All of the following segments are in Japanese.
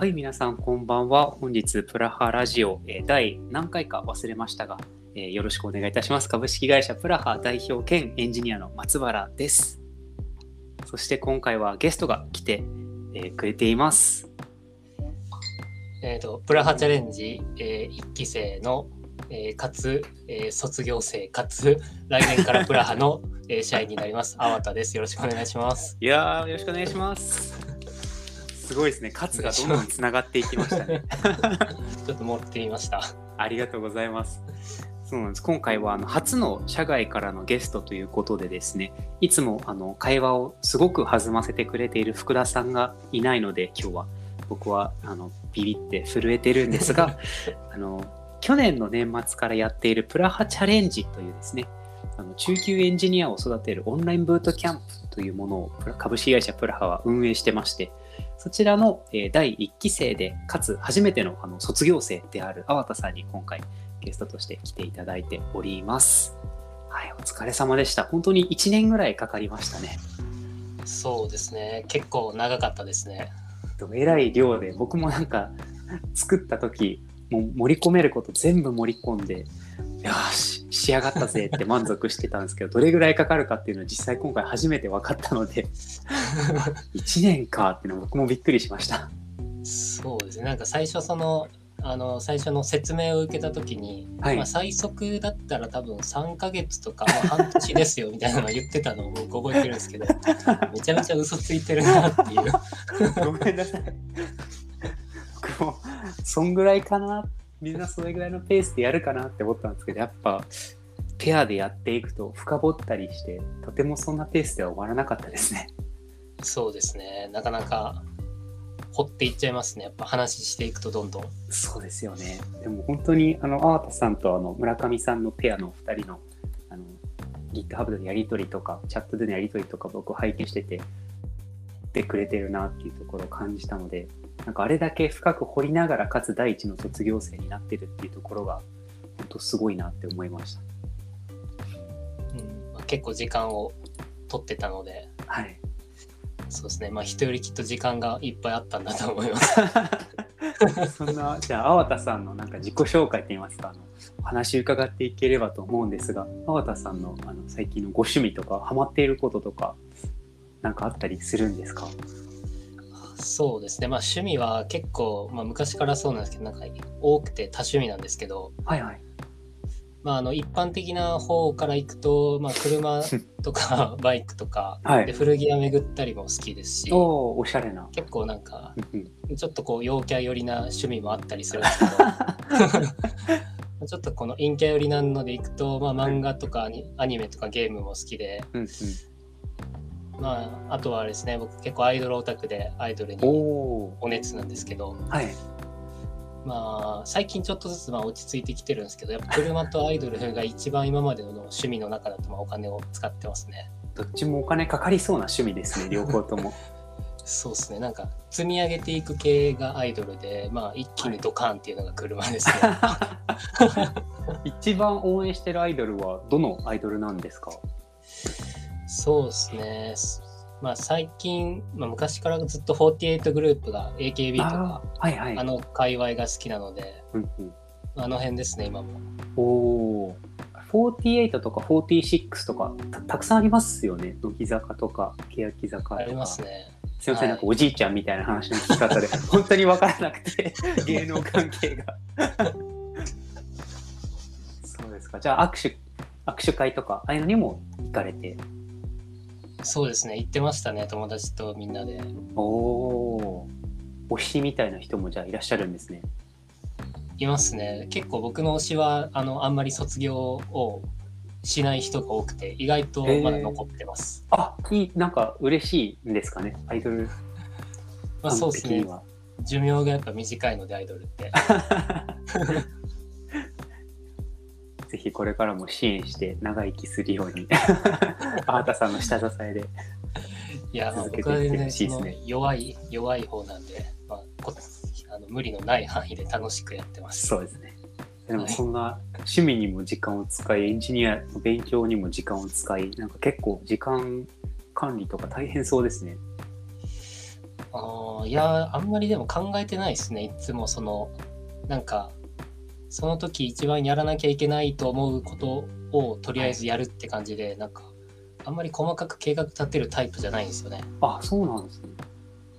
はい、皆さんこんばんは。本日、プラハラジオ、えー第何回か忘れましたが、えーよろしくお願いいたします。株式会社プラハ代表兼エンジニアの松原です。そして今回はゲストが来て、えーくれています。えー、とプラハチャレンジ、え1期生の、えーかつ、えー卒業生かつ来年からプラハの、えー 社員になりますあわたですよろしくお願いしますいやー、よろしくお願いします。すごいですね。カツがどんどんつながっていきましたね。ちょっと持ってみましたありがとうございます。そうなんです今回はあの初の社外からのゲストということでですねいつもあの会話をすごく弾ませてくれている福田さんがいないので今日は僕はあのビビって震えてるんですが あの去年の年末からやっているプラハチャレンジというですねあの中級エンジニアを育てるオンラインブートキャンプというものを株式会社プラハは運営してましてそちらの、えー第1期生でかつ初めてのあの卒業生である粟田さんに今回ゲストとして来ていただいております。はい、お疲れ様でした。本当に1年ぐらいかかりましたね。そうですね結構長かったですねとえらい量で僕もなんか作った時もう盛り込めること全部盛り込んでよし仕上がったぜって満足してたんですけどどれぐらいかかるかっていうのは実際今回初めて分かったので 1年かっていうのは僕もびっくりしました。そうですねなんか最初そのあの最初の説明を受けた時に、はいまあ、最速だったら多分3ヶ月とか、まあ、半年ですよみたいなのを言ってたのを僕覚えてるんですけど めちゃめちゃ嘘ついてるなっていうごめんなさい。僕もそんぐらいかなみんなそれぐらいのペースでやるかなって思ったんですけどやっぱペアでやっていくと深掘ったりしてとてもそんなペースでは終わらなかったですね。そうですねなかなか掘っていっちゃいますねやっぱ話していくとどんどんそうですよね。でも本当にあのアートさんとあの村上さんのペアの2人のあの GitHub でのやり取りとかチャットでのやり取りとか僕拝見しててってくれてるなっていうところを感じたのでなんかあれだけ深く掘りながらかつ第一の卒業生になってるっていうところが本当すごいなって思いました。うんまあ、結構時間を取ってたのではい。そうですねまあ人よりきっと時間がいっぱいあったんだと思います そんなじゃあ粟田さんのなんか自己紹介って言いますか？あのお話伺っていければと思うんですが粟田さんのあの最近のご趣味とかハマっていることとかなんかあったりするんですか？そうですねまあ趣味は結構、まあ、昔からそうなんですけどなんか多くて多趣味なんですけどはいはい。まあ、あの一般的な方から行くと、まあ、車とか バイクとか、はいで古着屋巡ったりも好きですしおおおしゃれな。結構なんかうんうんちょっとこう陽キャ寄りな趣味もあったりするんですけど ちょっとこの陰キャ寄りなのでいくと、まあ、漫画とかアニアニメとかゲームも好きで、うんまあ、あとはあれですね僕結構アイドルオタクでアイドルにおお熱なんですけど、はい。まあ、最近ちょっとずつまあ落ち着いてきてるんですけどやっぱ車とアイドルが一番今までの趣味の中だとまあお金を使ってますね。どっちもお金かかりそうな趣味ですね 両方とも。そうですねなんか積み上げていく系がアイドルで、まあ、一気にドカーンっていうのが車ですね。一番応援してるアイドルはどのアイドルなんですか？そうですね。まあ、最近、まあ、昔からずっと48グループが AKB とかあーはいはい。あの界隈が好きなのでうんうんあの辺ですね今も。おお。48とか46とかたたくさんありますよね。乃木坂とか欅坂とか。ありますね。すみません、はいなんかおじいちゃんみたいな話の聞き方で 本当に分からなくて芸能関係が。そうですか。じゃあ握手握手会とかああいうのにも行かれて。そうですね行ってましたね友達とみんなで。おお。推しみたいな人もじゃあいらっしゃるんですね。いますね結構僕の推しはあのあんまり卒業をしない人が多くて意外とまだ残ってます。あいいなんか嬉しいんですかね？アイドルフまあ、そうですね。寿命がやっぱ短いのでアイドルって。ぜひこれからも支援して長生きするように あーたさんの下支えで。いや、まあ続けていってほしいですね。弱い弱い方なんで、まあ、こあの無理のない範囲で楽しくやってます。そうですね。でもはい。そんな趣味にも時間を使いエンジニアの勉強にも時間を使いなんか結構時間管理とか大変そうですね。あーいやーあんまりでも考えてないですね。いつもそのなんかその時一番やらなきゃいけないと思うことをとりあえずやるって感じで、なんかあんまり細かく計画立てるタイプじゃないんですよね。あそうなんですね。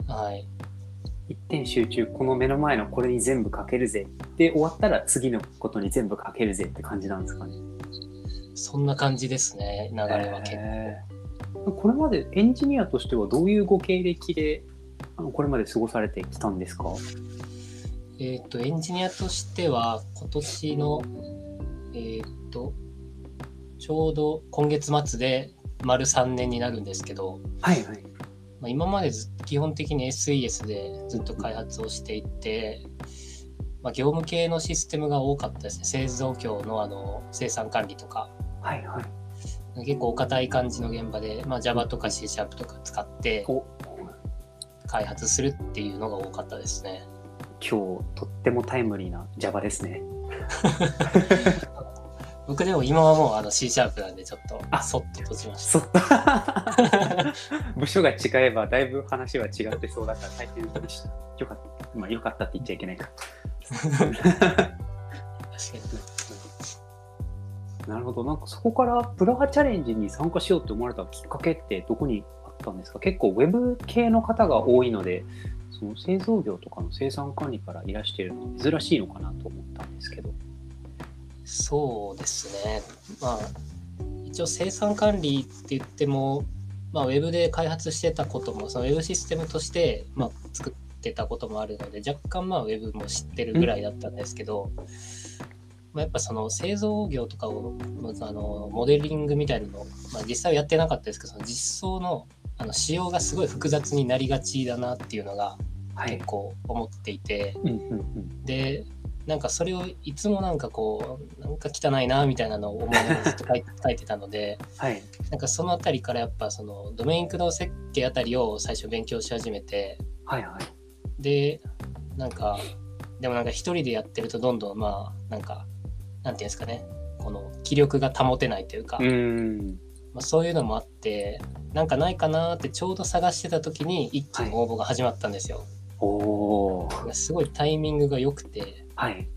はい。一点集中この目の前のこれに全部かけるぜで終わったら次のことに全部かけるぜって感じなんですかね。そんな感じですね流れは結構、へーこれまでエンジニアとしてはどういうご経歴であのこれまで過ごされてきたんですか？えっ、とエンジニアとしては今年のえっ、とちょうど今月末で丸3年になるんですけど、はいはい。まあ、今までず基本的に SES でずっと開発をしていて、まあ、業務系のシステムが多かったですね。製造業のあの生産管理とか。はいはい。結構お堅い感じの現場で、まあ、Java とか C シャープとか使ってお。開発するっていうのが多かったですね。今日とってもタイムリーな Java ですね。僕でも今はもうあの C シャープなんでちょっとあそっと閉じましそっと。部署が違えばだいぶ話は違ってそうだから大変でした。よかった。まあよかったって言っちゃいけないか。た。確かに。なるほど。なんかそこからプラハチャレンジに参加しようって思われたきっかけってどこにあったんですか？結構ウェブ系の方が多いのでその製造業とかの生産管理からいらしているのは珍しいのかなと思ったんですけどそうですね。まあ、一応生産管理って言っても、まあ、ウェブで開発してたことも、そのウェブシステムとして、まあ、作ってたこともあるので、若干まあウェブも知ってるぐらいだったんですけど、まあ、やっぱその製造業とかを、まずあのモデリングみたいなのを、まあ、実際はやってなかったですけど、その実装のあの仕様がすごい複雑になりがちだなっていうのがはい。結構思っていて、うんうんうん。でなんかそれをいつもなんかこうなんか汚いなみたいなのを思いながらずっと書い 書いてたのではい。なんかそのあたりからやっぱそのドメイン駆動設計あたりを最初勉強し始めてはいはい。でなんかでもなんか一人でやってるとどんどんまあなんかなんていうんですかね。この気力が保てないというか、うまあ、そういうのもあってなんかないかなってちょうど探してた時に一気に応募が始まったんですよ。おーすごいタイミングが良くてはい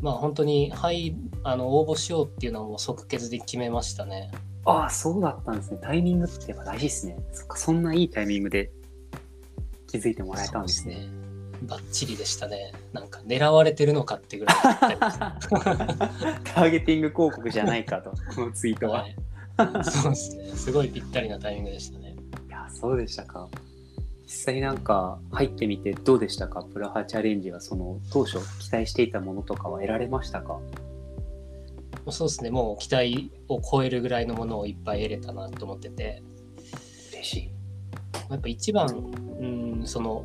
まあ本当にはいあの応募しようっていうのはもう即決で決めましたね。ああそうだったんですねタイミングってやっぱ大事ですねそっかそんないいタイミングで気づいてもらえたんですね。バッチリでしたね。なんか狙われてるのかってぐらい。ターゲティング広告じゃないかとこのツイートは、、はいい、そうですね。すごいぴったりなタイミングでしたね。やそうでしたか実際なんか入ってみてどうでしたか？プラハチャレンジはその当初期待していたものとかは得られましたか？そうですね。もう期待を超えるぐらいのものをいっぱい得れたなと思ってて、嬉しいやっぱ一番、うん、その、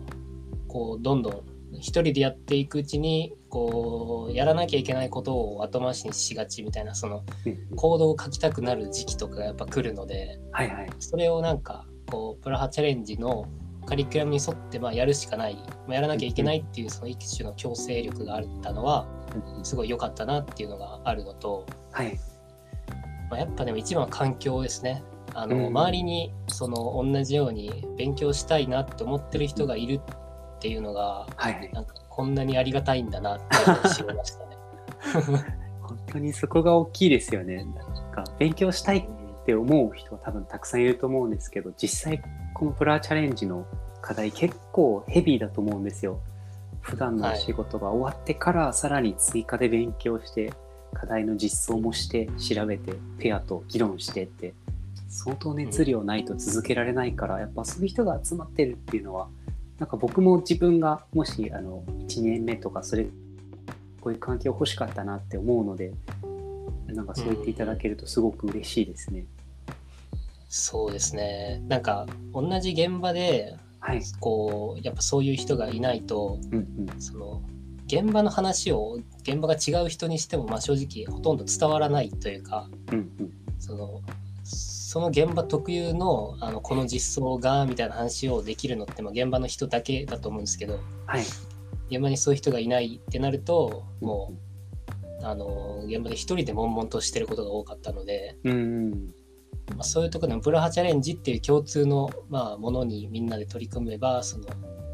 こう、どんどん一人でやっていくうちに、こう、やらなきゃいけないことを後回しにしがちみたいな、その、うん。コードを書きたくなる時期とかがやっぱ来るので、はいはい。それをなんかこうプラハチャレンジのカリキュラムに沿ってまあやるしかない、まあ、やらなきゃいけないっていうその一種の強制力があったのはうん。すごい良かったなっていうのがあるのと、はい。まあ、やっぱでも一番は環境ですね。あの、うん。周りにその同じように勉強したいなって思ってる人がいるっていうのがなんかこんなにありがたいんだなっていうのを知りましたね。本当にそこが大きいですよねなんか勉強したいって思う人は多分たくさんいると思うんですけど実際このプラーチャレンジの課題結構ヘビーだと思うんですよ普段の仕事が終わってからさらに追加で勉強して課題の実装もして調べてペアと議論してって相当熱量ないと続けられないから、やっぱそういう人が集まってるっていうのはなんか僕も自分がもしあの1年目とかそれこういう環境欲しかったなって思うのでなんかそう言っていただけるとすごく嬉しいですね。そうですねなんか同じ現場ではい。こうやっぱそういう人がいないとうんうん。その現場の話を現場が違う人にしてもまあ正直ほとんど伝わらないというかうんうん。そのその現場特有のあのこの実装がみたいな話をできるのってまあ現場の人だけだと思うんですけどはい。現場にそういう人がいないってなるともううあの現場で一人で悶々としてることが多かったのでん。うん。まあ、そういうところのプラハチャレンジっていう共通の、まあ、ものにみんなで取り組めばその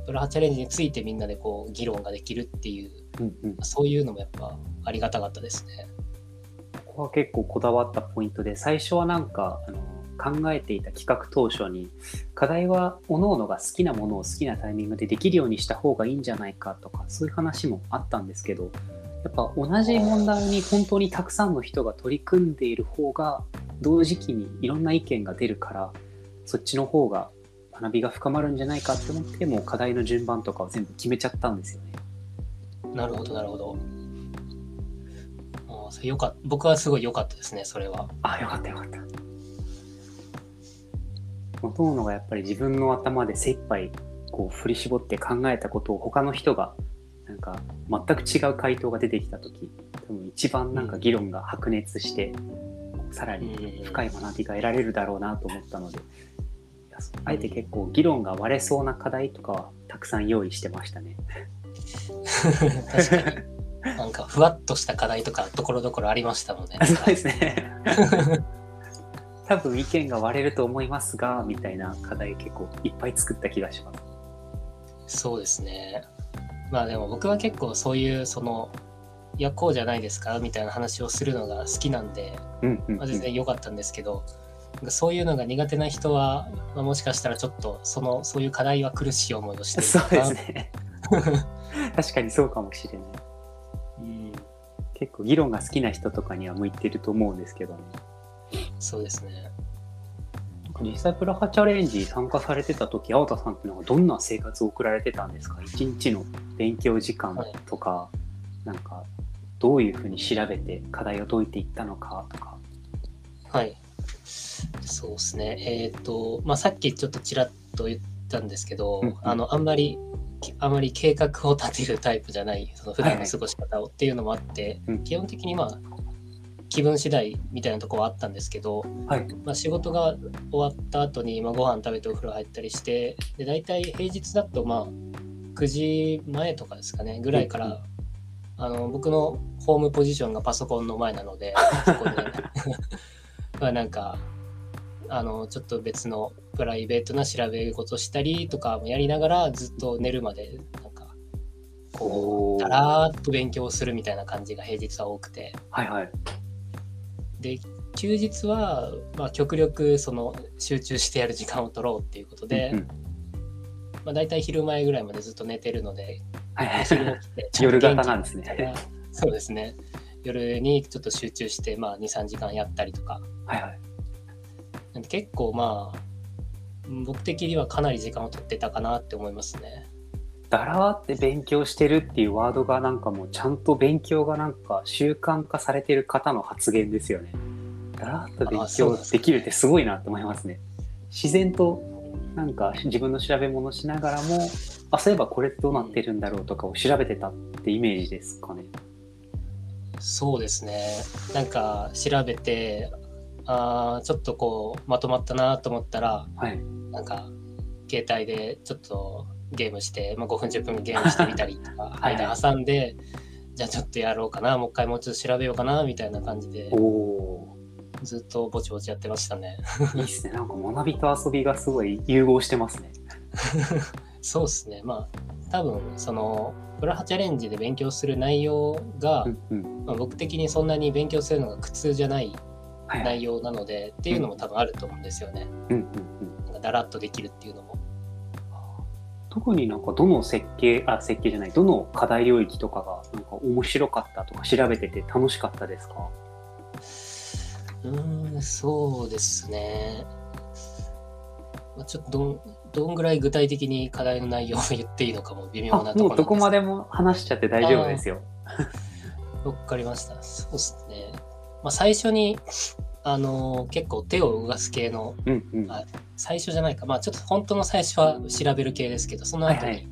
プラハチャレンジについてみんなでこう議論ができるっていううんうん、そういうのもやっぱありがたかったですね。こは結構こだわったポイントで最初はなんかあの考えていた企画当初に課題は各々が好きなものを好きなタイミングでできるようにした方がいいんじゃないかとかそういう話もあったんですけどやっぱ同じ問題に本当にたくさんの人が取り組んでいる方が同時期にいろんな意見が出るからそっちの方が学びが深まるんじゃないかって思ってもう課題の順番とかを全部決めちゃったんですよね。なるほどなるほど。あそれよか僕はすごい良かったですねそれは。あよかったよかった。各々がやっぱり自分の頭で精一杯こう振り絞って考えたことを他の人がなんか全く違う回答が出てきた時多分一番なんか議論が白熱して、さらに深い学びが得られるだろうなと思ったので、いやあえて結構議論が割れそうな課題とかはたくさん用意してましたね。確かに。なんかふわっとした課題とかところどころありましたもんね。そうですね。多分意見が割れると思いますがみたいな課題結構いっぱい作った気がします。そうですね。まあでも僕は結構そういうそのいやこうじゃないですかみたいな話をするのが好きなんで、うんうん、まあ、全然良かったんですけど、そういうのが苦手な人は、まあ、もしかしたらちょっとそのそういう課題は苦しい思いをしてるそうですね。確かにそうかもしれない。うん、結構議論が好きな人とかには向いてると思うんですけどね。そうですね。実際プラハチャレンジ参加されてた時青田さんっていうのはどんな生活を送られてたんですか？一日の勉強時間とか、なんかどういうふうに調べて課題を解いていったのかとか。はい。そうですね。えっ、と、まあ、さっきちょっとちらっと言ったんですけど、うんうんあの、あんまり、あまり計画を立てるタイプじゃない、その普段の過ごし方をっていうのもあって、うん。基本的にまあ、気分次第みたいなところはあったんですけど、はい。まあ、仕事が終わった後に、まあ、ご飯食べてお風呂入ったりして、で、大体平日だと、まあ、9時前とかですかね、ぐらいから、うんあの、僕のホームポジションがパソコンの前なので、そこで、まあなんか、あの、ちょっと別のプライベートな調べ事したりとかもやりながら、ずっと寝るまで、なんか、こう、だらーっと勉強するみたいな感じが平日は多くて、はいはい。で休日は、まあ、極力その集中してやる時間を取ろうっていうことで、うんうん。まあ、大体昼前ぐらいまでずっと寝てるのではいはい。昼起きて 夜型なんですね。そうですね。夜にちょっと集中して、まあ、23時間やったりとか。はいはい。結構まあ僕的にはかなり時間を取ってたかなって思いますね。だらーって勉強してるっていうワードがなんかもうちゃんと勉強がなんか習慣化されてる方の発言ですよね。だらーっと勉強できるってすごいなと思いますね。自然となんか自分の調べ物しながらもあそういえばこれどうなってるんだろうとかを調べてたってイメージですかね。そうですねなんか調べてあーちょっとこうまとまったなと思ったらはい。なんか携帯でちょっとゲームして、まあ、5分10分ゲームしてみたりとか はい間挟んでじゃあちょっとやろうかなもう一回もうちょっと調べようかなみたいな感じでおおずっとぼちぼちやってましたね。ーいいっすね。なんか学びと遊びがすごい融合してますね。そうですねまあ多分そのプラハチャレンジで勉強する内容が、うんうん。まあ、僕的にそんなに勉強するのが苦痛じゃない。内容なので、っていうのも多分あると思うんですよね。うんうんうん。だらっとできるっていうのも。特になんかどの設計あ設計じゃないどの課題領域とかがなんか面白かったとか調べてて楽しかったですか？うーん、そうですね。まあ、ちょっとどんどんぐらい具体的に課題の内容を言っていいのかも微妙あなところもうどこまででも話しちゃって大丈夫ですよ。わかりました。そうですね。まあ、最初に、あのー結構手を動かす系の、うんうん。はい最初じゃないか、まあちょっと本当の最初は調べる系ですけど、その後はいはに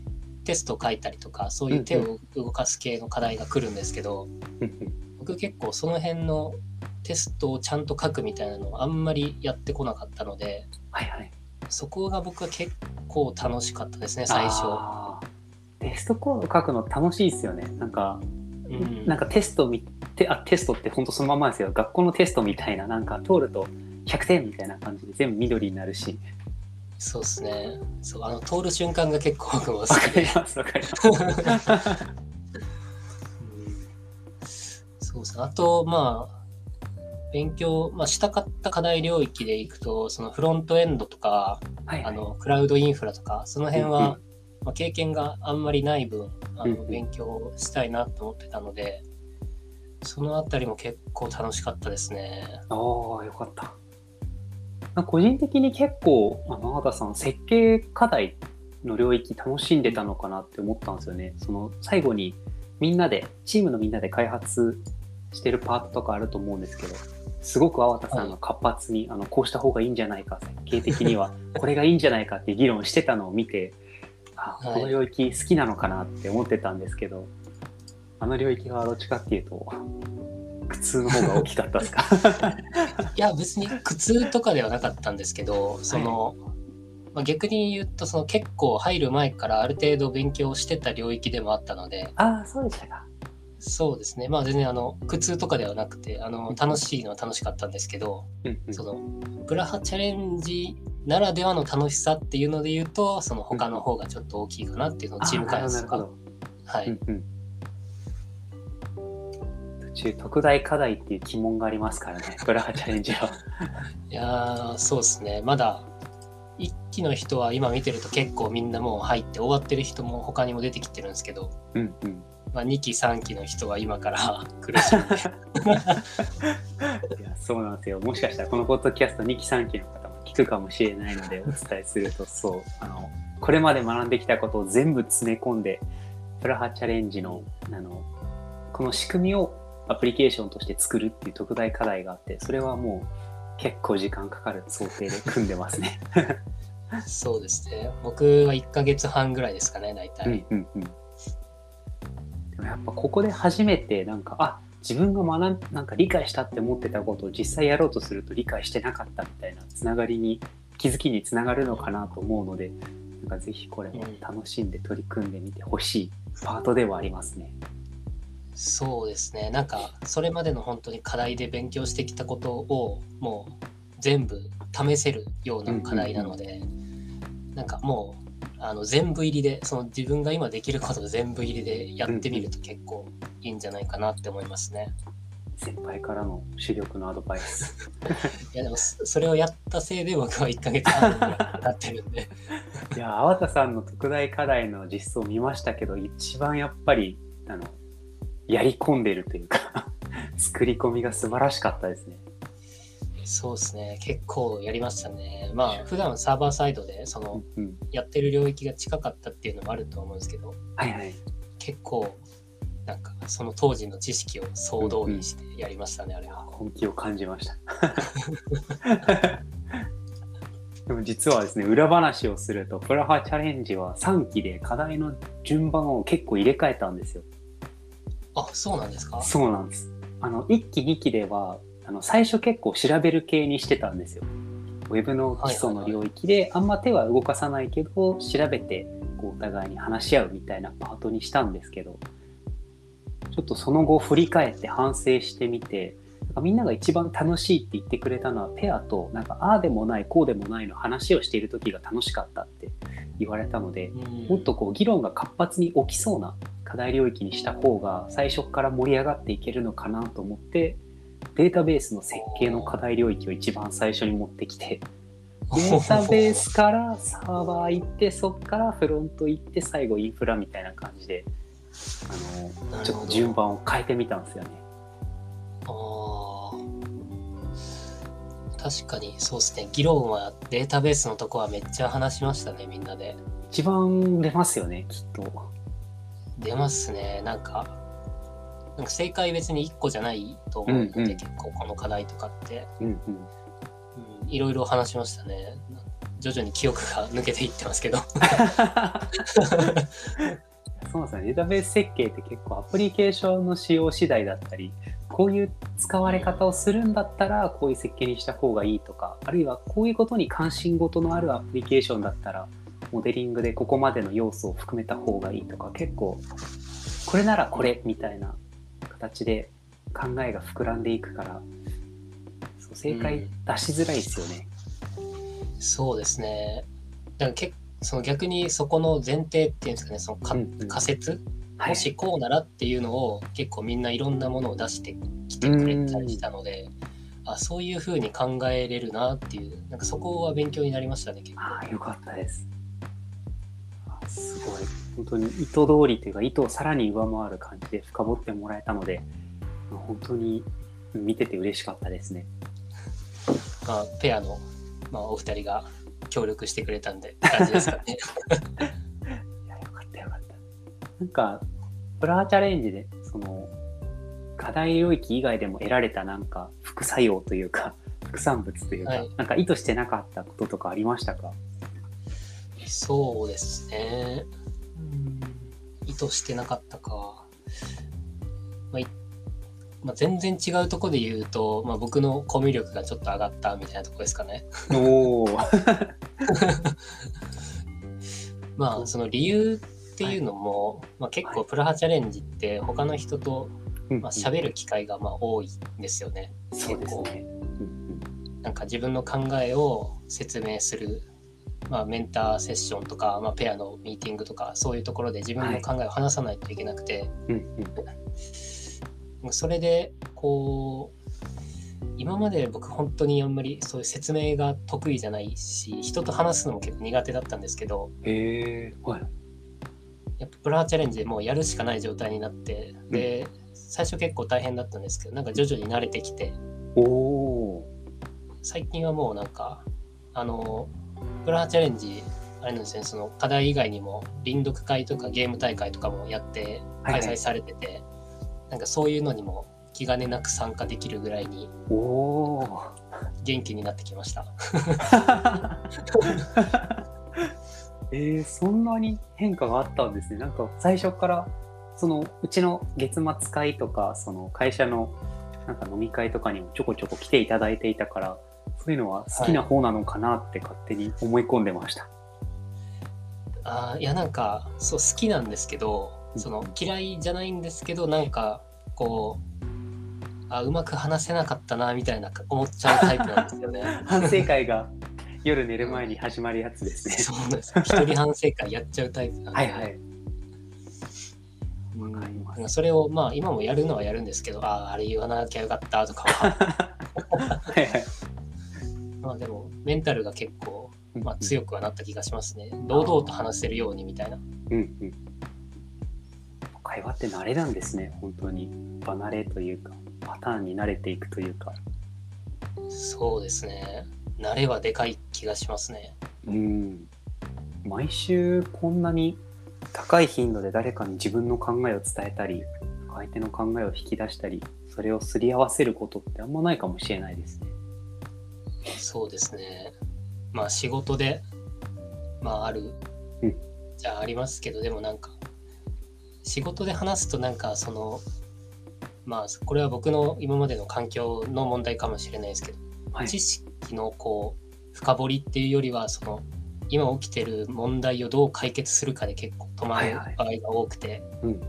テスト書いたりとか、そういう手を動かす系の課題が来るんですけど、うんうん僕結構その辺のテストをちゃんと書くみたいなのをあんまりやってこなかったので、はいはい。そこが僕は結構楽しかったですね、最初。テストコード書くの楽しいですよね。なんか、うんなんかテストみてあテストって本当そのままですよ。学校のテストみたいななんか通ると100点みたいな感じで全部緑になるしそうですね。そう、あの、通る瞬間が結構僕も好わかきでり。ますわかりますうんそうですね。あと、まあ、勉強、まあ、したかった課題領域でいくと、そのフロントエンドとか、はいはいあの、クラウドインフラとか、その辺は、うんうんまあ、経験があんまりない分、あの勉強したいなと思ってたので、そのあたりも結構楽しかったですね。ああよかった。個人的に結構あの田さん設計課題の領域楽しんでたのかなって思ったんですよね。その最後にみんなでチームのみんなで開発してるパートとかあると思うんですけどすごく粟田さんが活発に、あのこうした方がいいんじゃないか設計的にはこれがいいんじゃないかって議論をしてたのを見てこの領域好きなのかなって思ってたんですけど、あの領域はどっちかっていうと苦痛の方が大きかったですか？いや、別に苦痛とかではなかったんですけど、その、まあ、逆に言うと、その結構入る前からある程度勉強してた領域でもあったので、ああそうでしたかそうですね。まあ全然あの苦痛とかではなくて、あの楽しいのは楽しかったんですけど、うんうんそのプラハチャレンジならではの楽しさっていうので言うと、その他の方がちょっと大きいかなっていうのをチーム開発とか、あーなるほどはい。うんうん途中特大課題っていう鬼門がありますからね ブラハチャレンジは。いやー、そうですね。まだ一期の人は今見てると結構みんなもう入って終わってる人も他にも出てきてるんですけど、うんうんまあ、2期3期の人は今から苦し。ん でいやそうなんですよ。もしかしたらこのポッドキャスト2期3期の方も聞くかもしれないのでお伝えするとそうあのこれまで学んできたことを全部詰め込んでプラハチャレンジのあのこの仕組みをアプリケーションとして作るっていう特大課題があってそれはもう結構時間かかる想定で組んでますね。そうですね。僕は1ヶ月半ぐらいですかね大体、うんうんうん、やっぱここで初めてなんかあ自分が学んなんか理解したって思ってたことを実際やろうとすると理解してなかったみたいなつながりに気づきにつながるのかなと思うのでなんかぜひこれも楽しんで取り組んでみてほしいパートではありますね。そうですねなんかそれまでの本当に課題で勉強してきたことをもう全部試せるような課題なので、なんかもうあの全部入りでその自分が今できることを全部入りでやってみると結構いいんじゃないかなって思いますね。先輩からの主力のアドバイス。いやでもそそれをやったせいで僕は1ヶ月半なってるんでいや粟田さんの特大課題の実装を見ましたけど一番やっぱりあのやり込んでるというか作り込みが素晴らしかったですね。そうですね結構やりましたねまあ普段サーバーサイドでそのうんうん、やってる領域が近かったっていうのもあると思うんですけどはいはい。結構なんかその当時の知識を総動員してやりましたね、あれは。本気を感じました。でも実はですね裏話をするとプラハチャレンジは3期で課題の順番を結構入れ替えたんですよ。あそうなんですか？そうなんです。あの1期2期ではあの最初結構調べる系にしてたんですよ。ウェブの基礎の領域であんま手は動かさないけど調べてこうお互いに話し合うみたいなパートにしたんですけどちょっとその後振り返って反省してみてみんなが一番楽しいって言ってくれたのはペアとなんかああでもないこうでもないの話をしている時が楽しかったって言われたのでうんもっとこう議論が活発に起きそうな課題領域にした方が最初から盛り上がっていけるのかなと思ってデータベースの設計の課題領域を一番最初に持ってきて データベースからサーバー行ってそっからフロント行って最後インフラみたいな感じであのちょっと順番を変えてみたんですよね。あー。確かにそうですね。議論はデータベースのとこはめっちゃ話しましたねみんなで。一番出ますよねきっと。出ますね。なんかなんか正解別に1個じゃないと思うので、うんうん。結構この課題とかって、うんうん。うん、いろいろ話しましたね。徐々に記憶が抜けていってますけど。そうですよね。データベース設計って結構アプリケーションの使用次第だったり、こういう使われ方をするんだったら、こういう設計にした方がいいとか、あるいはこういうことに関心事のあるアプリケーションだったら、モデリングでここまでの要素を含めた方がいいとか、結構、これならこれみたいな形で考えが膨らんでいくから、そ正解出しづらいですよね。そうですね。だからけその逆にそこの前提っていうんですかね、そのか、うんうん仮説、はいもしこうならっていうのを結構みんないろんなものを出してきてくれたりしたので、あそういうふうに考えれるなっていう、なんかそこは勉強になりましたね、結構。ああ、よかったです。あすごい。本当に意図通りというか、意図をさらに上回る感じで深掘ってもらえたので、本当に見てて嬉しかったですね。まあ、ペアの、まあ、お二人が協力してくれたんで、感じですかね。いや、よかったよかった。なんか、プラーチャレンジで、その、課題領域以外でも得られたなんか副作用というか、副産物というか、はいなんか意図してなかったこととかありましたか？そうですね。うん意図してなかったか。まあいまあ、全然違うところで言うと、まあ、僕のコミュ力がちょっと上がったみたいなところですかね。おお。まあその理由っていうのも、まあ、結構プラハチャレンジって他の人とまあ喋る機会がまあ多いんですよね。そうですね。うんなんか自分の考えを説明する、まあ、メンターセッションとか、まあ、ペアのミーティングとかそういうところで自分の考えを話さないといけなくて、うんうん。それでこう今まで僕本当にあんまりそういう説明が得意じゃないし人と話すのも結構苦手だったんですけどへえはい。やっぱプラーチャレンジでもうやるしかない状態になってで最初結構大変だったんですけどなんか徐々に慣れてきて。おお最近はもうなんかあのプラーチャレンジあれなんですねその課題以外にも臨読会とかゲーム大会とかもやってはいはい開催されてて、なんかそういうのにも気兼ねなく参加できるぐらいにお。元気になってきました。えー、そんなに変化があったんですね。なんか最初からそのうちの月末会とかその会社のなんか飲み会とかにもちょこちょこ来ていただいていたからそういうのは好きな方なのかなって勝手に思い込んでました。あーいやなんかそう好きなんですけどその嫌いじゃないんですけどなんかこうあうまく話せなかったなみたいな思っちゃうタイプなんですよね。反省会が夜寝る前に始まるやつですね。そうなんですよ一人反省会やっちゃうタイプなんで、はいはい。それをまあ今もやるのはやるんですけどあああれ言わなきゃよかったとかは はいはい。まあでもメンタルが結構、まあ、強くはなった気がしますね堂々と話せるようにみたいなうんうん。会話って慣れなんですね、本当に。離れというか、パターンに慣れていくというか。そうですね慣れはでかい気がしますねうん。毎週こんなに高い頻度で誰かに自分の考えを伝えたり、相手の考えを引き出したり、それをすり合わせることってあんまないかもしれないですね。そうですねまあ仕事でまあある、うんじゃあありますけどでもなんか仕事で話すとなんかそのまあこれは僕の今までの環境の問題かもしれないですけどはい。知識のこう深掘りっていうよりはその今起きてる問題をどう解決するかで結構止まるはい場合が多くて、うんうん。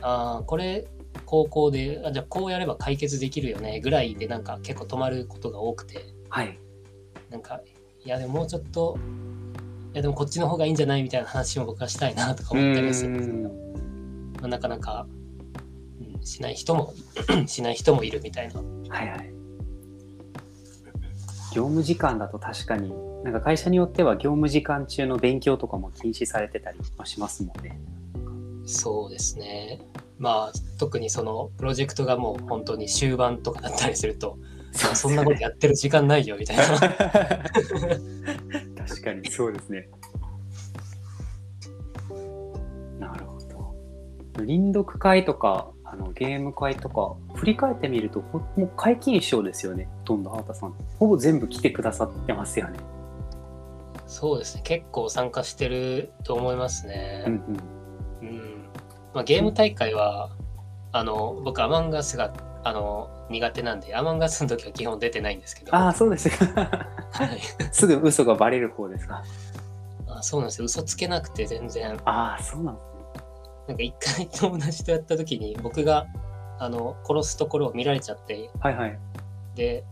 ああこれ高校であじゃあこうやれば解決できるよねぐらいでなんか結構止まることが多くてはい。なんかいやでももうちょっといやでもこっちの方がいいんじゃないみたいな話も僕はしたいなとか思ったりするんですけど、まあ、なかなか、うん、しない人もしない人もいるみたいなはいはい。業務時間だと確かに、なんか会社によっては業務時間中の勉強とかも禁止されてたりはしますもんね。そうですね。まあ特にそのプロジェクトがもう本当に終盤とかだったりすると、そそんなことやってる時間ないよみたいな。確かにそうですね。なるほど。臨読会とかあのゲーム会とか振り返ってみるとほもう皆勤賞ですよね。ほとんど畑さん。ほぼ全部来てくださってますよね。そうですね。結構参加してると思いますうんね。うん。うん。まあ、ゲーム大会は、あの僕アマンガスがあの苦手なんで、アマンガスの時は基本出てないんですけど。ああ、そうですか。はい。すぐ嘘がバレる方ですか。あそうなんですよ。嘘つけなくて全然。ああ、そうなんですね。なんか一回友達とやった時に僕があの殺すところを見られちゃってはいはい。で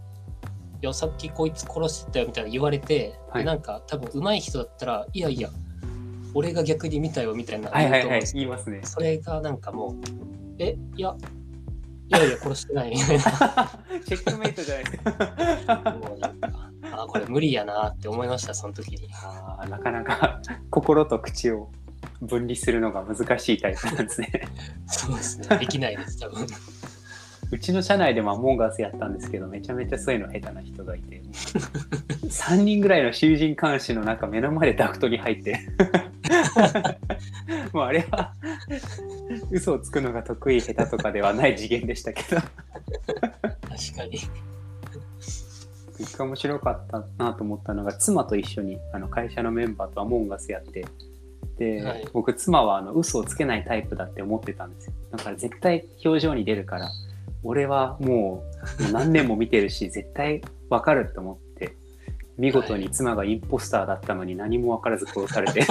やさっきこいつ殺してたよみたいな言われて、はいでなんか多分上手い人だったらいやいや俺が逆に見たよみたいなはいはいはい言いますねそれがなんかもうえいやいやいや殺してない。みたいなチェックメイトじゃない。ですかもうなんかあこれ無理やなって思いましたその時に。あーなかなか 心と口を分離するのが難しいタイプなんですね。そうですね。できないです多分うちの社内でもアモンガスやったんですけどめちゃめちゃそういうの下手な人がいて。3人ぐらいの囚人監視の中目の前でダクトに入って。もうあれは嘘をつくのが得意下手とかではない次元でしたけど。確かに。一回面白かったなと思ったのが妻と一緒にあの会社のメンバーとアモンガスやって。で、はい。僕妻はあの嘘をつけないタイプだって思ってたんですよ。だから絶対表情に出るから俺はもう何年も見てるし絶対わかると思って見事に妻がインポスターだったのに何も分からず殺されて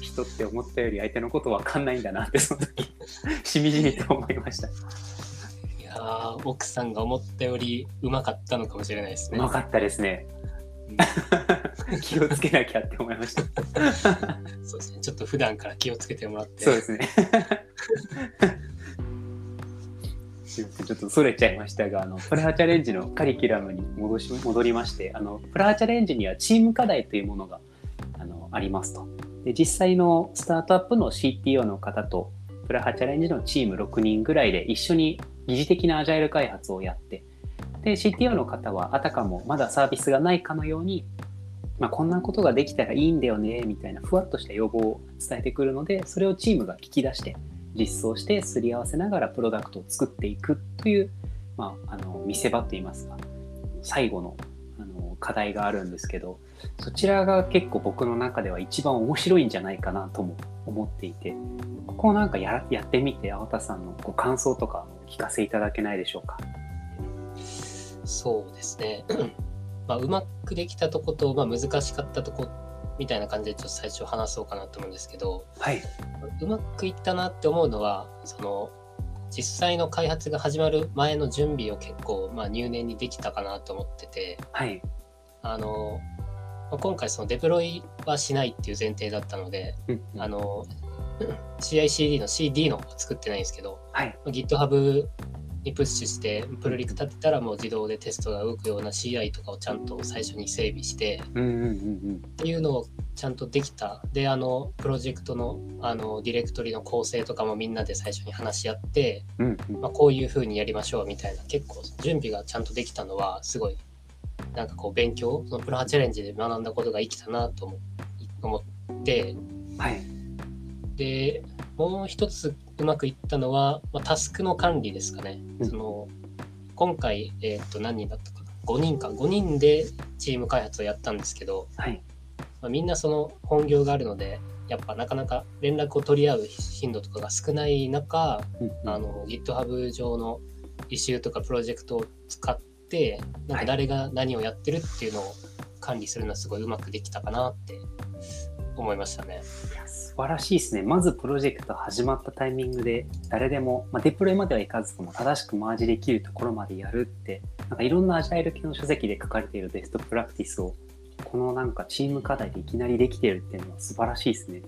人って思ったより相手のこと分かんないんだなってその時しみじみと思いました。いやー奥さんが思ったよりうまかったのかもしれないですね。うまかったですね。気をつけなきゃって思いました。そうですね。ちょっと普段から気をつけてもらって。そうですねすいません。ちょっとそれちゃいましたがあのプラハチャレンジのカリキュラムに戻し戻りましてあのプラハチャレンジにはチーム課題というものがあのありますと。で実際のスタートアップの CTO の方とプラハチャレンジのチーム6人ぐらいで一緒に疑似的なアジャイル開発をやってで CTO の方はあたかもまだサービスがないかのように、まあ、こんなことができたらいいんだよねみたいなふわっとした要望を伝えてくるのでそれをチームが聞き出して実装してすり合わせながらプロダクトを作っていくという、まあ、あの見せ場といいますか最後のあの課題があるんですけどそちらが結構僕の中では一番面白いんじゃないかなとも思っていてここをなんかややってみて青田さんのご感想とか聞かせいただけないでしょうか？そうですね。まあ、うまくできたとこと、まあ、難しかったとこみたいな感じでちょっと最初話そうかなと思うんですけどはい、うまくいったなって思うのはその実際の開発が始まる前の準備を結構、まあ、入念にできたかなと思っててはい、あの、まあ、今回そのデプロイはしないっていう前提だったのでうんあの CICD の CD のを作ってないんですけどはい、GitHub にプッシュしてプルリク立てたらもう自動でテストが動くような CI とかをちゃんと最初に整備してうんうんうんっていうのをちゃんとできた。であのプロジェクトのあのディレクトリの構成とかもみんなで最初に話し合って、うんうん。うんまあ、こういう風にやりましょうみたいな結構準備がちゃんとできたのはすごいなんかこう勉強そのプラハチャレンジで学んだことが生きたなと思思って。はい、でもう一つうまくいったのは、まあ、タスクの管理ですかね。うん。その今回、えー、と何人だったかな。5人か。5人でチーム開発をやったんですけど、はい、まあ、みんなその本業があるのでやっぱなかなか連絡を取り合う頻度とかが少ない中、うんうん。あの GitHub 上のイシューとかプロジェクトを使ってなんか誰が何をやってるっていうのを管理するのはすごいうまくできたかなって思いましたね。いや素晴らしいですね。まずプロジェクト始まったタイミングで誰でも、まあ、デプロイまではいかずとも正しくマージできるところまでやるってなんかいろんなアジャイル系の書籍で書かれているベストプラクティスをこのなんかチーム課題でいきなりできてるっていうのは素晴らしいですね。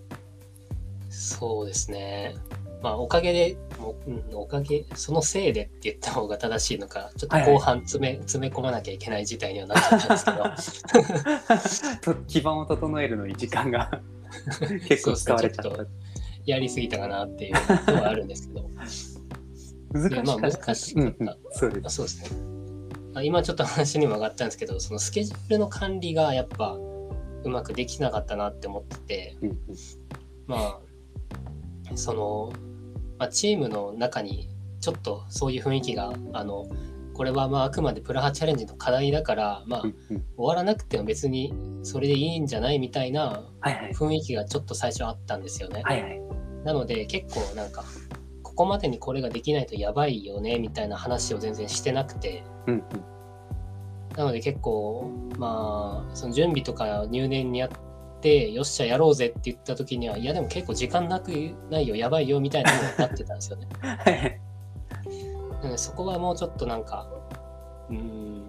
そうですね。まあ、おかげで、もう、うん、おかげ、そのせいでって言った方が正しいのか、ちょっと後半詰め、詰め込まなきゃいけない事態にはなっちゃったんですけど、と基盤を整えるのに時間が 結構使われちゃった。やりすぎたかなっていうのはあるんですけど、難しかった。まあ難しかったうんうん、そうです。そうですね。あ今ちょっと話にも上がったんですけど、そのスケジュールの管理がやっぱうまくできなかったなって思ってて、うんうんまあ、その、まあ、チームの中にちょっとそういう雰囲気が、あの、これはまああくまでプラハチャレンジの課題だから、まあ、終わらなくても別にそれでいいんじゃないみたいな雰囲気がちょっと最初あったんですよね。はいはい。なので結構なんか、ここまでにこれができないとやばいよねみたいな話を全然してなくて、うんうんなので結構まあその準備とか入念にやってよっしゃやろうぜって言った時にはいやでも結構時間なくないよやばいよみたいなのになってたんですよね。はいはいなのでそこはもうちょっとなんかうん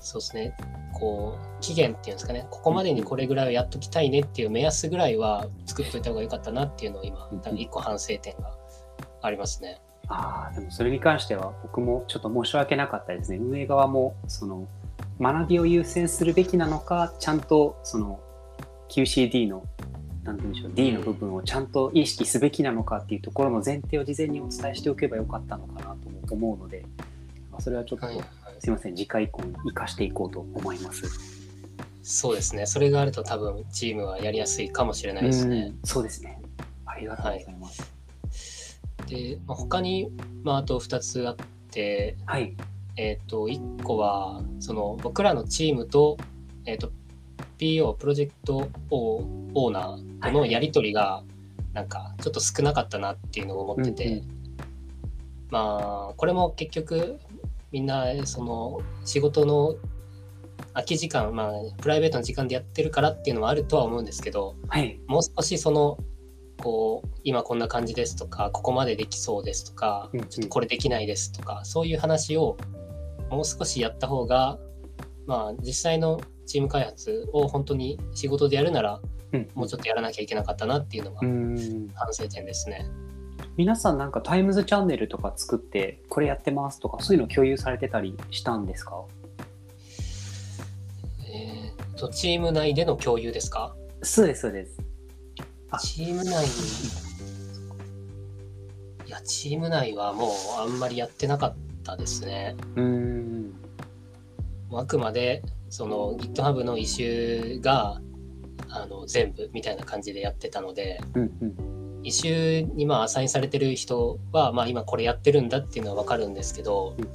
そうですね。こう期限っていうんですかね。ここまでにこれぐらいをやっときたいねっていう目安ぐらいは作っといた方が良かったなっていうのを今一個反省点がありますね。ああでもそれに関しては僕もちょっと申し訳なかったですね。運営側もその学びを優先するべきなのかちゃんとその QCD のなんて言うんでしょう D の部分をちゃんと意識すべきなのかっていうところの前提を事前にお伝えしておけばよかったのかなとも思うのでまあそれはちょっと、はいはいすいません次回以降に生かしていこうと思います。そうですねそれがあると多分チームはやりやすいかもしれないですね。うんそうですねありがとうございます。で、まあ、他に、まあ、あと2つあって、はい、えっ、と、1個は、その、僕らのチームと、えっ、と、PO、プロジェクトオーナーとのやり取りが、なんか、ちょっと少なかったなっていうのを思ってて、うんうん。まあ、これも結局、みんな、その、仕事の空き時間、まあ、プライベートの時間でやってるからっていうのはあるとは思うんですけど、はい、もう少しそのこう今こんな感じですとかここまでできそうですとか、うんうん。ちょっとこれできないですとかそういう話をもう少しやった方がまあ実際のチーム開発を本当に仕事でやるならうん。もうちょっとやらなきゃいけなかったなっていうのがうん。反省点ですね。皆さんなんかタイムズチャンネルとか作ってこれやってますとかそういうの共有されてたりしたんですか？えー、とチーム内での共有ですか？そうですそうです。あ。チーム内いやチーム内はもうあんまりやってなかったですね。うーん。あくまでその GitHub のイシューがあの全部みたいな感じでやってたのでうんうん。イシューにまあアサインされてる人は、まあ、今これやってるんだっていうのは分かるんですけどうんうん。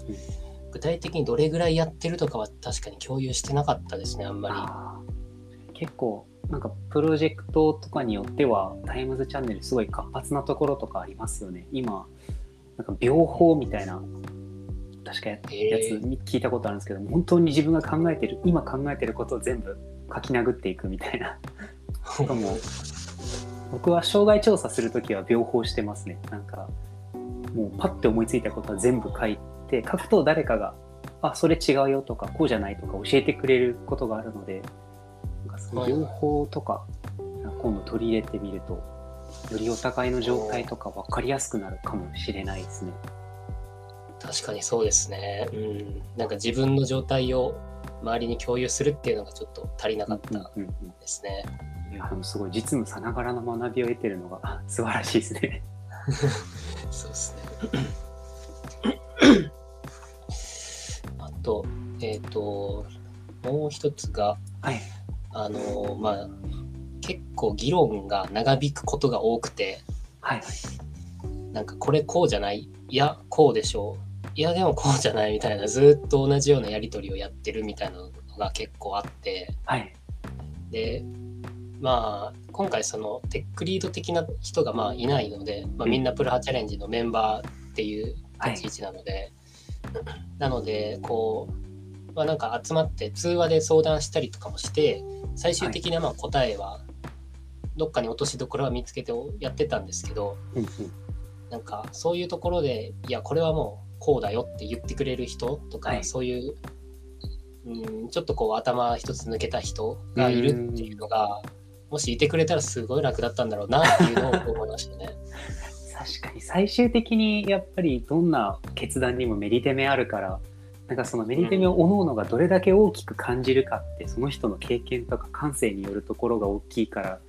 具体的にどれぐらいやってるとかは確かに共有してなかったですねあんまあー。結構なんかプロジェクトとかによってはタイムズチャンネルすごい活発なところとかありますよね。今なんか秒法みたいな確かやつえー聞いたことあるんですけど本当に自分が考えてる今考えてることを全部書き殴っていくみたいなとかも僕は障害調査するときは秒法してますねなんかもうパッて思いついたことは全部書いて書くと誰かが「あそれ違うよ」とか「こうじゃない」とか教えてくれることがあるのでなんかその秒法とか今度取り入れてみるとよりお互いの状態とか分かりやすくなるかもしれないですね。確かにそうですね。うん。なんか自分の状態を周りに共有するっていうのがちょっと足りなかったうんうんうんですね。いやでもすごい実務さながらの学びを得てるのがあ 素晴らしいですね。そうですね。あと、えっ、と、もう一つが、はい。あの、まあ、結構議論が長引くことが多くて、はいはい。なんかこれこうじゃない？いや、こうでしょう。いや、でもこうじゃないみたいな、ずっと同じようなやり取りをやってるみたいなのが結構あって、はい。で、まあ、今回そのテックリード的な人がまあいないので、まあ、みんなプルハチャレンジのメンバーっていう立ち位置なので、なのでこう、まあ、なんか集まって通話で相談したりとかもして最終的なまあ答えはどっかに落としどころは見つけてやってたんですけどうんうん。なんかそういうところでいやこれはもうこうだよって言ってくれる人とか、はいそういううんちょっとこう頭一つ抜けた人がいるっていうのがもしいてくれたらすごい楽だったんだろうなっていうのを思いましたね。確かに最終的にやっぱりどんな決断にもメリテメあるからなんかそのメリテメを各々がどれだけ大きく感じるかってその人の経験とか感性によるところが大きいから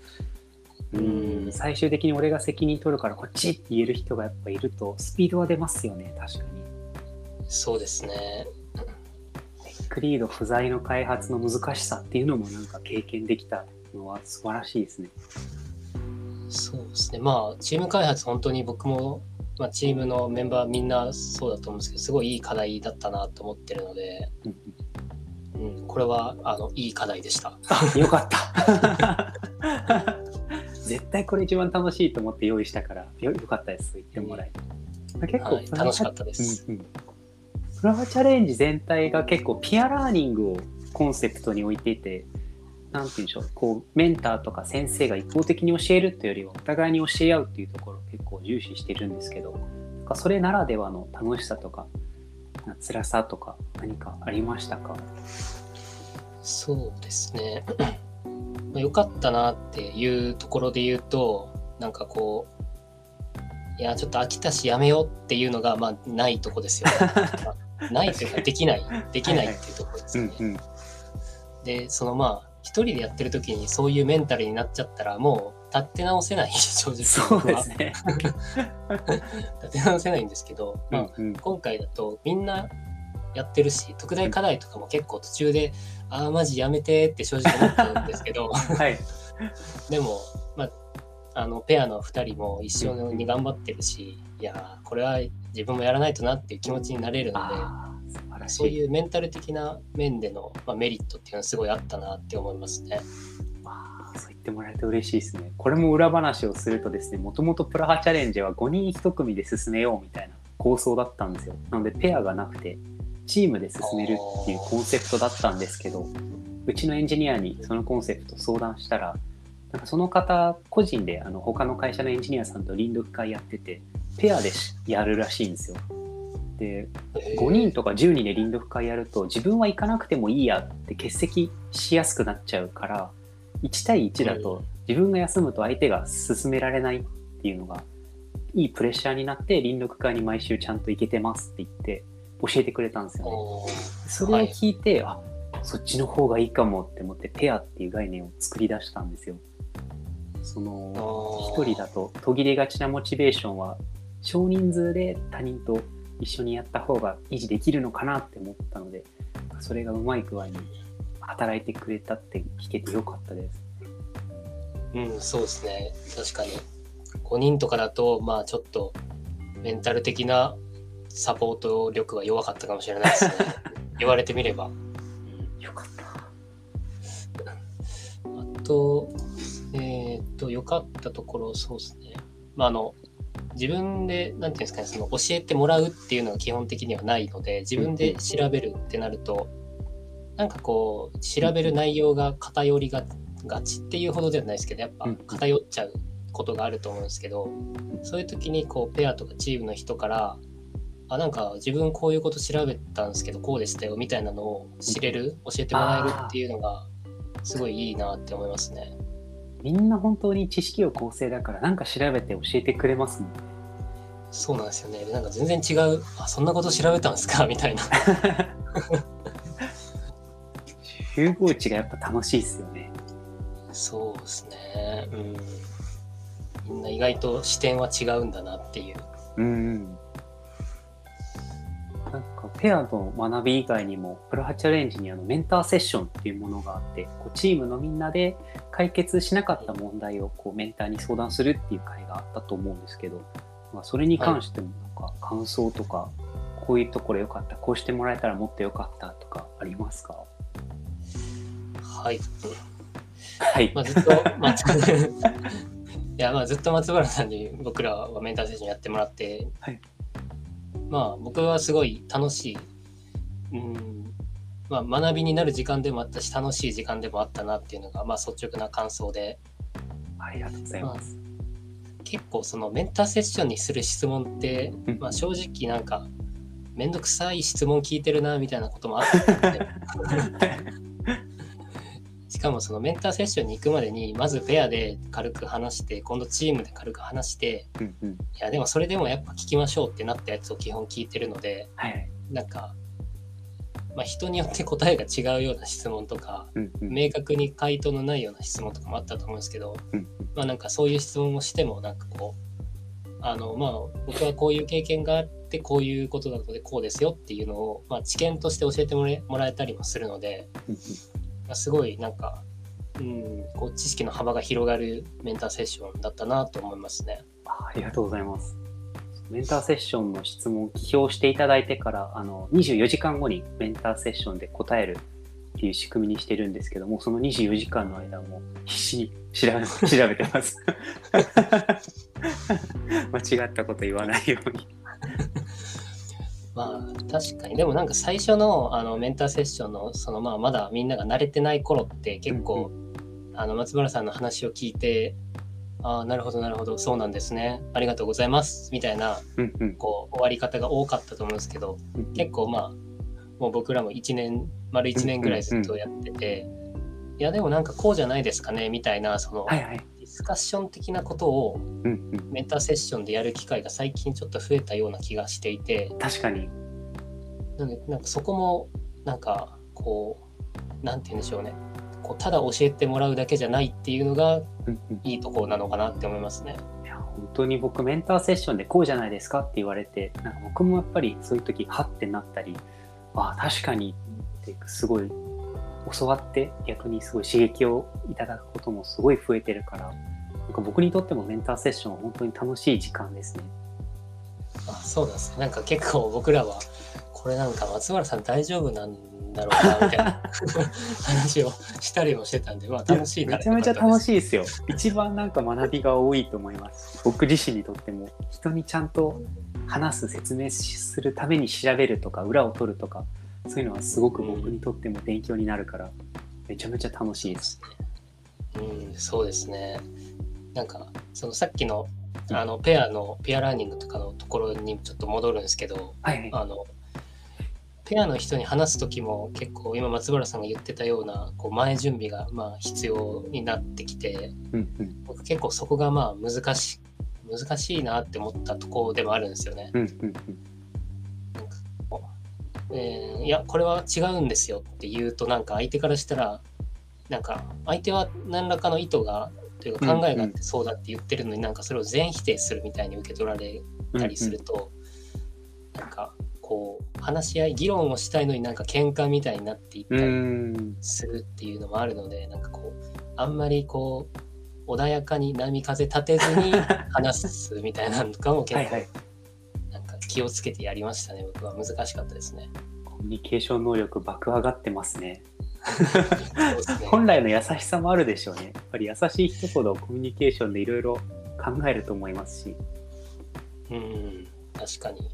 ううんん最終的に俺が責任取るからこっちって言える人がやっぱいるとスピードは出ますよね確かに。そうですね。クリード不在の開発の難しさっていうのもなんか経験できたのは素晴らしいですね。そうですね。まあ、チーム開発、本当に僕も、まあ、チームのメンバーみんなそうだと思うんですけど、すごいいい課題だったなと思ってるので、うんうんうん、これはあのいい課題でした。あよかった 絶対これ一番楽しいと思って用意したからよよかったです言ってもらえて結構、はい、楽しかったです。うんうんフラワーチャレンジ全体が結構ピアラーニングをコンセプトに置いていてなんて言うんでしょうこうメンターとか先生が一方的に教えるというよりはお互いに教え合うっていうところを結構重視してるんですけどなんかそれならではの楽しさとか辛さとか何かありましたか？そうですね。まあ良かったなっていうところで言うと、なんかこう、いや、ちょっと飽きたしやめようっていうのが、まあ、ないとこですよね。まあないというか、できない、できないっていうところですよね。うんうんで、そのまあ、一人でやってる時にそういうメンタルになっちゃったら、もう立って直せない、正直。そうですね。立て直せないんですけど、まあ、うんうん今回だとみんなやってるし特大課題とかも結構途中で「ああマジやめて」って正直思ったんですけど はい。でも、まあ、あのペアの2人も一緒に頑張ってるしいやーこれは自分もやらないとなっていう気持ちになれるので。そういうメンタル的な面での、まあ、メリットっていうのはすごいあったなって思いますね。そう言ってもらえて嬉しいですね。これも裏話をするとですね、もともとプラハチャレンジは5人1組で進めようみたいな構想だったんですよ。なのでペアがなくて、チームで進めるっていうコンセプトだったんですけど、うちのエンジニアにそのコンセプト相談したら、なんかその方個人であの他の会社のエンジニアさんと臨読会やってて、ペアでしやるらしいんですよ。で、5人とか10人で臨読会やると自分は行かなくてもいいやって欠席しやすくなっちゃうから1対1だと自分が休むと相手が進められないっていうのがいいプレッシャーになって臨読会に毎週ちゃんと行けてますって言って教えてくれたんですよね。それを聞いて、あそっちの方がいいかもって思ってペアっていう概念を作り出したんですよ。そのあー一人だと途切れがちなモチベーションは少人数で他人と一緒にやった方が維持できるのかなって思ったのでそれがうまい具合に働いてくれたって聞けてよかったです。うん、そうですね。確かに。5人とかだと、まあちょっとメンタル的なサポート力が弱かったかもしれないですね。言われてみれば。よかった。あと、えーっと、良かったところ、そうですね。まああの、自分で、なんていうんですかね、その教えてもらうっていうのは基本的にはないので、自分で調べるってなると、なんかこう、調べる内容が偏りががちっていうほどではないですけど、やっぱうん偏っちゃうことがあると思うんですけど、そういう時にこう、ペアとかチームの人から、あ、なんか自分こういうこと調べたんですけど、こうでしたよみたいなのを知れる、教えてもらえるっていうのが、すごいいいなって思いますね。みんな本当に知識を構成だからなんか調べて教えてくれますもんね。そうなんですよね。でなんか全然違う、あ、そんなこと調べたんですか？みたいな。集合値がやっぱ楽しいですよね。そうですね。うん。みんな意外と視点は違うんだなっていう。うんペアの学び以外にもプロハチャレンジにあのメンターセッションっていうものがあってこうチームのみんなで解決しなかった問題をこうメンターに相談するっていう会があったと思うんですけど、まあ、それに関してもなんか感想とか、こういうところ良かったこうしてもらえたらもっと良かったとかありますか？はい。はい、まあ、ずっと松 いや、まあ、ずっと松原さんに僕らはメンターセッションやってもらって、はいまあ、僕はすごい楽しい、うん、まあ、学びになる時間でもあったし、楽しい時間でもあったなっていうのが、まあ、率直な感想で、ありがとうございます。結構そのメンターセッションにする質問って、うん。まあ、正直なんかめんどくさい質問聞いてるなみたいなこともあったので しかもそのメンターセッションに行くまでにまずペアで軽く話して今度チームで軽く話してうんうん、いやでもそれでもやっぱ聞きましょうってなったやつを基本聞いてるのではい、なんか、まあ、人によって答えが違うような質問とかうんうん。明確に回答のないような質問とかもあったと思うんですけど、うんまあなんかそういう質問をしてもなんかこうあのまあ僕はこういう経験があってこういうことなのでこうですよっていうのを、まあ、知見として教えてもらえもらえたりもするので、すごいなんか、うん、こう知識の幅が広がるメンターセッションだったなと思いますね。あありがとうございます。メンターセッションの質問を起表していただいてからあの24時間後にメンターセッションで答えるっていう仕組みにしてるんですけどもその24時間の間も必死に調べ 調べてます 間違ったこと言わないようにまあ確かに。でもなんか最初のあのメンターセッションのそのまあまだみんなが慣れてない頃って結構、あの松原さんの話を聞いてああなるほどなるほどそうなんですね。ありがとうございます。みたいなうんうん。こう終わり方が多かったと思うんですけどうん結構まあもう僕らも1年丸1年ぐらいずっとやってて、いやでもなんかこうじゃないですかねみたいなその、はいはい。ディスカッション的なことを。メンターセッションでやる機会が最近ちょっと増えたような気がしていて確かに。なのでなんかそこもなんかこうなんて言うんでしょうねこうただ教えてもらうだけじゃないっていうのが。いいところなのかなって思いますね。いや本当に僕メンターセッションでこうじゃないですかって言われてなんか僕もやっぱりそういう時ハッてなったりああ確かにってすごい教わって逆にすごい刺激をいただくこともすごい増えてるからなんか僕にとってもメンターセッションは本当に楽しい時間ですね。あそうなんですねなんか結構僕らはこれなんか松原さん大丈夫なんだろうなみたいな 話をしたりもしてたんでまあ楽しいからめちゃめちゃ楽いしいですよ。一番なんか学びが多いと思います。僕自身にとっても人にちゃんと話す説明するために調べるとか裏を取るとかそういうのはすごく僕にとっても勉強になるからめちゃめちゃ楽しいです。うんそうですねなんかそのさっきのあのペアのペアラーニングとかのところにちょっと戻るんですけどはいはい。あのペアの人に話す時も結構今松原さんが言ってたようなこう前準備がまあ必要になってきてうんうん僕結構そこがまあ難し難しいなって思ったところでもあるんですよね。うんうんえーいやこれは違うんですよって言うとなんか相手からしたらなんか相手は何らかの意図がというか考えがあってそうだって言ってるのになんかそれを全否定するみたいに受け取られうん。たりすると、なんかこう話し合い議論をしたいのになんか喧嘩みたいになっていったうりん。するっていうのもあるのでなんかこうあんまりこう穏やかに波風立てずに話すみたいなのとかも結構気をつけてやりましたね僕は難しかったですね。コミュニケーション能力爆上がってますね。ね本来の優しさもあるでしょうね。やっぱり優しい人ほどコミュニケーションでいろいろ考えると思いますし。うん確かに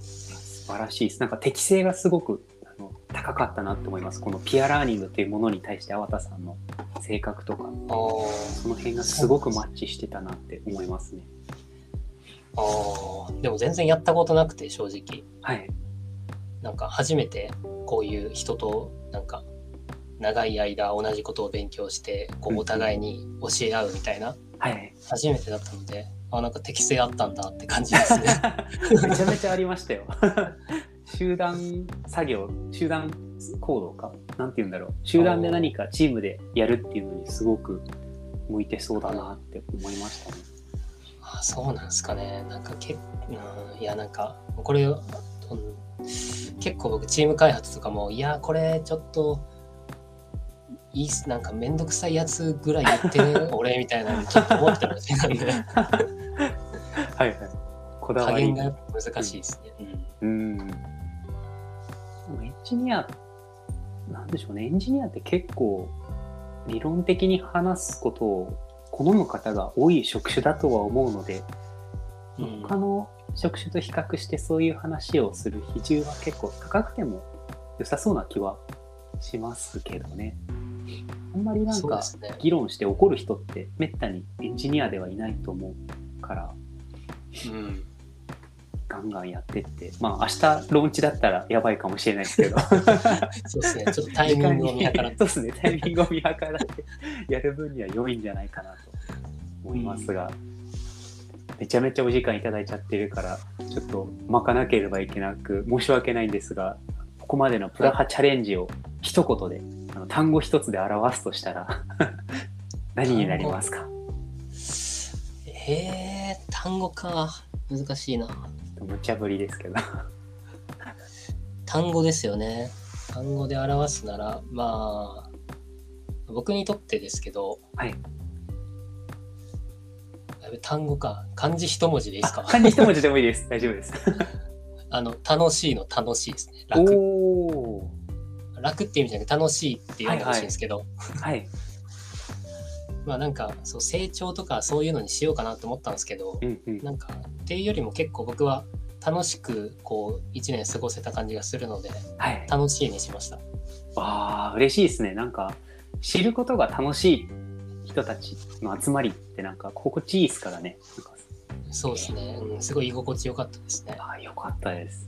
素晴らしいです。なんか適性がすごくあの高かったなと思います。このピアラーニングというものに対して、粟田さんの性格とか、その辺がすごくマッチしてたなって思いますね。あーでも全然やったことなくて正直はい。なんか初めてこういう人となんか長い間同じことを勉強してこうお互いに教え合うみたいなはい。初めてだったのであなんか適性あったんだって感じですね。めちゃめちゃありましたよ。集団作業、集団行動かなんて言うんだろう。集団で何かチームでやるっていうのにすごく向いてそうだなって思いましたね。あそうなんですかね。なんかけ、うん、いやなんかこれ、うん、結構僕チーム開発とかもいやこれちょっといいっすなんかめんどくさいやつぐらい言ってね 俺みたいなのちょっと思ってたりなんではいはい。こだわり加減がやっぱ難しいですね。うんうん。エンジニア、なんでしょうね、エンジニアって結構理論的に話すことを好む方が多い職種だとは思うので、うん他の職種と比較してそういう話をする比重は結構高くても良さそうな気はしますけどね。あんまりなんか。議論して怒る人ってめったにエンジニアではいないと思うから、うん、ガンガンやってって、まあ明日ローンチだったらやばいかもしれないですけど、そうですね。ちょっとタイミングを見計らって。そうですね、タイミングを見計らってやる分には良いんじゃないかなと思いますが、めちゃめちゃお時間いただいちゃってるから、ちょっと巻かなければいけなく、申し訳ないんですが、ここまでのプラハチャレンジを一言で、あの単語一つで表すとしたら、何になりますか？へえ、単語か。難しいな。無茶ぶりですけど。単語ですよね。単語で表すなら、まあ、僕にとってですけど、はい。単語か。漢字一文字でいいですか？あ漢字一文字でもいいです。大丈夫です。あの、楽しいの楽しいですね。楽。楽って意味じゃなくて楽しいって読んでほしいんですけど、はい。まあなんか、そう、成長とかそういうのにしようかなと思ったんですけど、うんうん。なんか、っていうよりも結構僕は楽しく、こう、一年過ごせた感じがするので、はい。楽しいにしました。わあ嬉しいですねなんか知ることが楽しい人たちの集まりってなんか心地いいですからねそうですね。うん、すごい居心地よかったですね。ああよかったです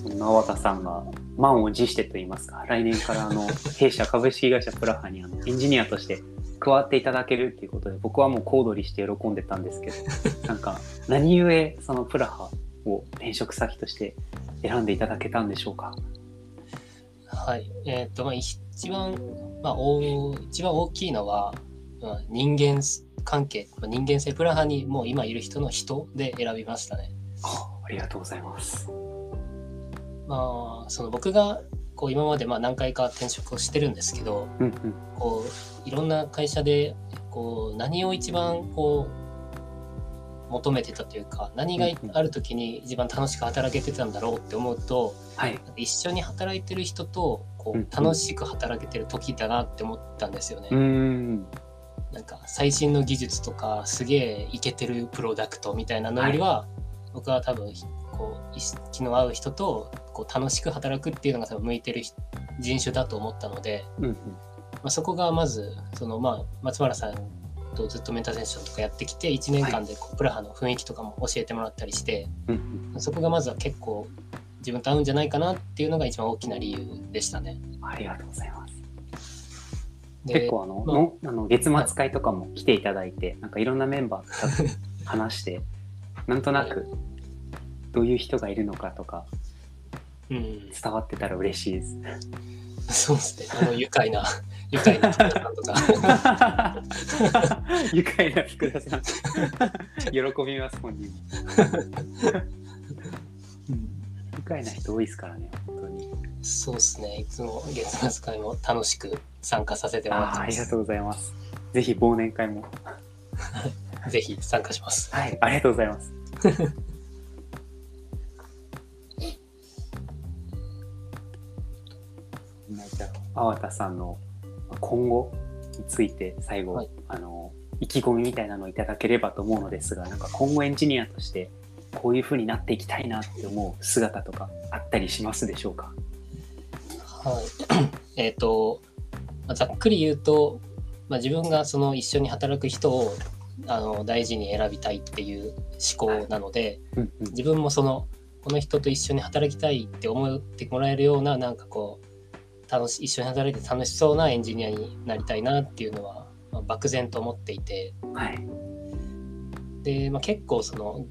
そんな粟田さんが満を持してといいますか、来年からあの 弊社株式会社プラハにあのエンジニアとして加わっていただけるっていうことで、僕はもう小躍りして喜んでたんですけど、なんか何故そのプラハを転職先として選んでいただけたんでしょうか？はい。えっ、と、まあ、一番、まあ、大一番大きいのは、まあ、人間関係、まあ、人間性プラハにもう今いる人の人で選びましたね。あありがとうございます。まあ、その僕がこう今までまあ何回か転職をしてるんですけど、うんうん。こういろんな会社でこう何を一番こう求めてたというか何がある時に一番楽しく働けてたんだろうって思うとはい。一緒に働いてる人とこうんううん楽しく働けてる時だなって思ったんですよね。うーん。なんか最新の技術とかすげえイケてるプロダクトみたいなのよりは、僕は多分こう意識の合う人とこう楽しく働くっていうのが多分向いてる人人種だと思ったので、うんうん。まあ、そこがまずその、まあ、松原さんとずっとメンターセッションとかやってきて1年間でこうプラハの雰囲気とかも教えてもらったりしてうんうん。そこがまずは結構自分と合うんじゃないかなっていうのが一番大きな理由でしたね。ありがとうございます。で結構あの、まあのあの月末会とかも来ていただいて、なんかいろんなメンバーと話して、なんとなくどういう人がいるのかとかうん、伝わってたら嬉しいです。そうですね。あの愉快な、愉快な福田さんとか。愉快な福田さん。喜びます、本人も。愉快な人多いですからね、本当に。そうですね。いつも月末会も楽しく参加させてもらってます。ありがとうございます。ぜひ忘年会も。ぜひ参加します。はい、ありがとうございます。粟田さんの今後について最後、はいあの意気込みみたいなのをいただければと思うのですが、なんか今後エンジニアとしてこういう風になっていきたいなって思う姿とかあったりしますでしょうか？はい。えっと、まあざっくり言うと、まあ、自分がその一緒に働く人をあの大事に選びたいっていう思考なので、自分もそのこの人と一緒に働きたいって思ってもらえるようななんかこう楽し一緒に働いて楽しそうなエンジニアになりたいなっていうのは、まあ、漠然と思っていてはい。で、まあ、結構その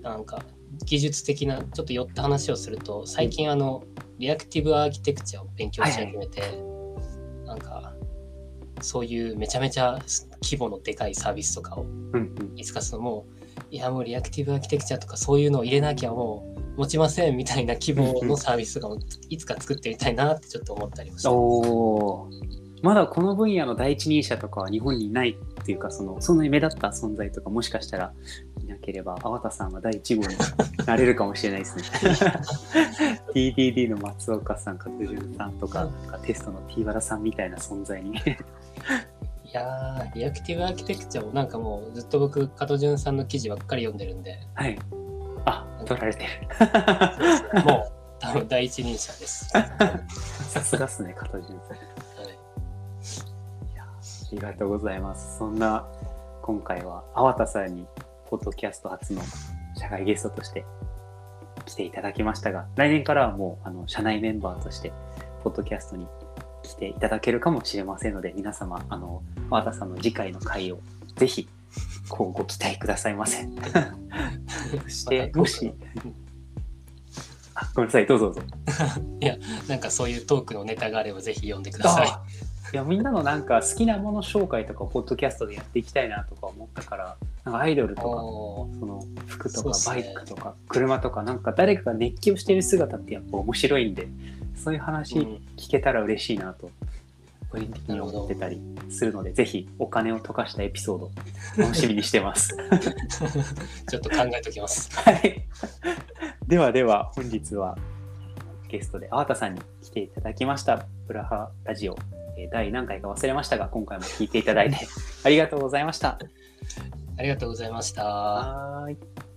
なんか技術的なちょっと寄った話をすると最近あのリアクティブアーキテクチャを勉強し始めて、なんかそういうめちゃめちゃ規模のでかいサービスとかをうんうん。いつかそのもういやもうリアクティブアーキテクチャとかそういうのを入れなきゃもう持ちませんみたいな規模のサービスとかもいつか作ってみたいなってちょっと思ったりもして。まだこの分野の第一人者とかは日本にいないっていうかそのそんなに目立った存在とかもしかしたらいなければ粟田さんは第一号になれるかもしれないですね。TDD の松岡さん加藤潤さんとかなんかテストの T バラさんみたいな存在に。いやーリアクティブアーキテクチャもなんかもうずっと僕加藤潤さんの記事ばっかり読んでるんで。はいあ取られてるもう多分第一人者です。は さすがっすね加藤潤さんいありがとうございます。そんな今回は粟田さんにポッドキャスト初の社外ゲストとして来ていただきましたが、来年からはもうあの社内メンバーとしてポッドキャストに来ていただけるかもしれませんので、皆様あの粟田さんの次回の回をぜひこうご期待くださいませ。そしてもしあごめんなさいどうぞどうぞ。なんかそういうトークのネタがあればぜひ読んでください。あいやみんなのなんか好きなもの紹介とかをポッドキャストでやっていきたいなとか思ったからなんかアイドルとかその服とかバイクとか車とかなんか誰かが熱狂してる姿ってやっぱ面白いんでそういう話うん聞けたら嬉しいなと個人的に思ってたりするのでぜひお金を溶かしたエピソード楽しみにしてます。ちょっと考えておきます。はい、ではでは本日はゲストで粟田さんに来ていただきましたプラハラジオえー第何回か忘れましたが今回も聞いていただいて ありがとうございました。ありがとうございました。はーい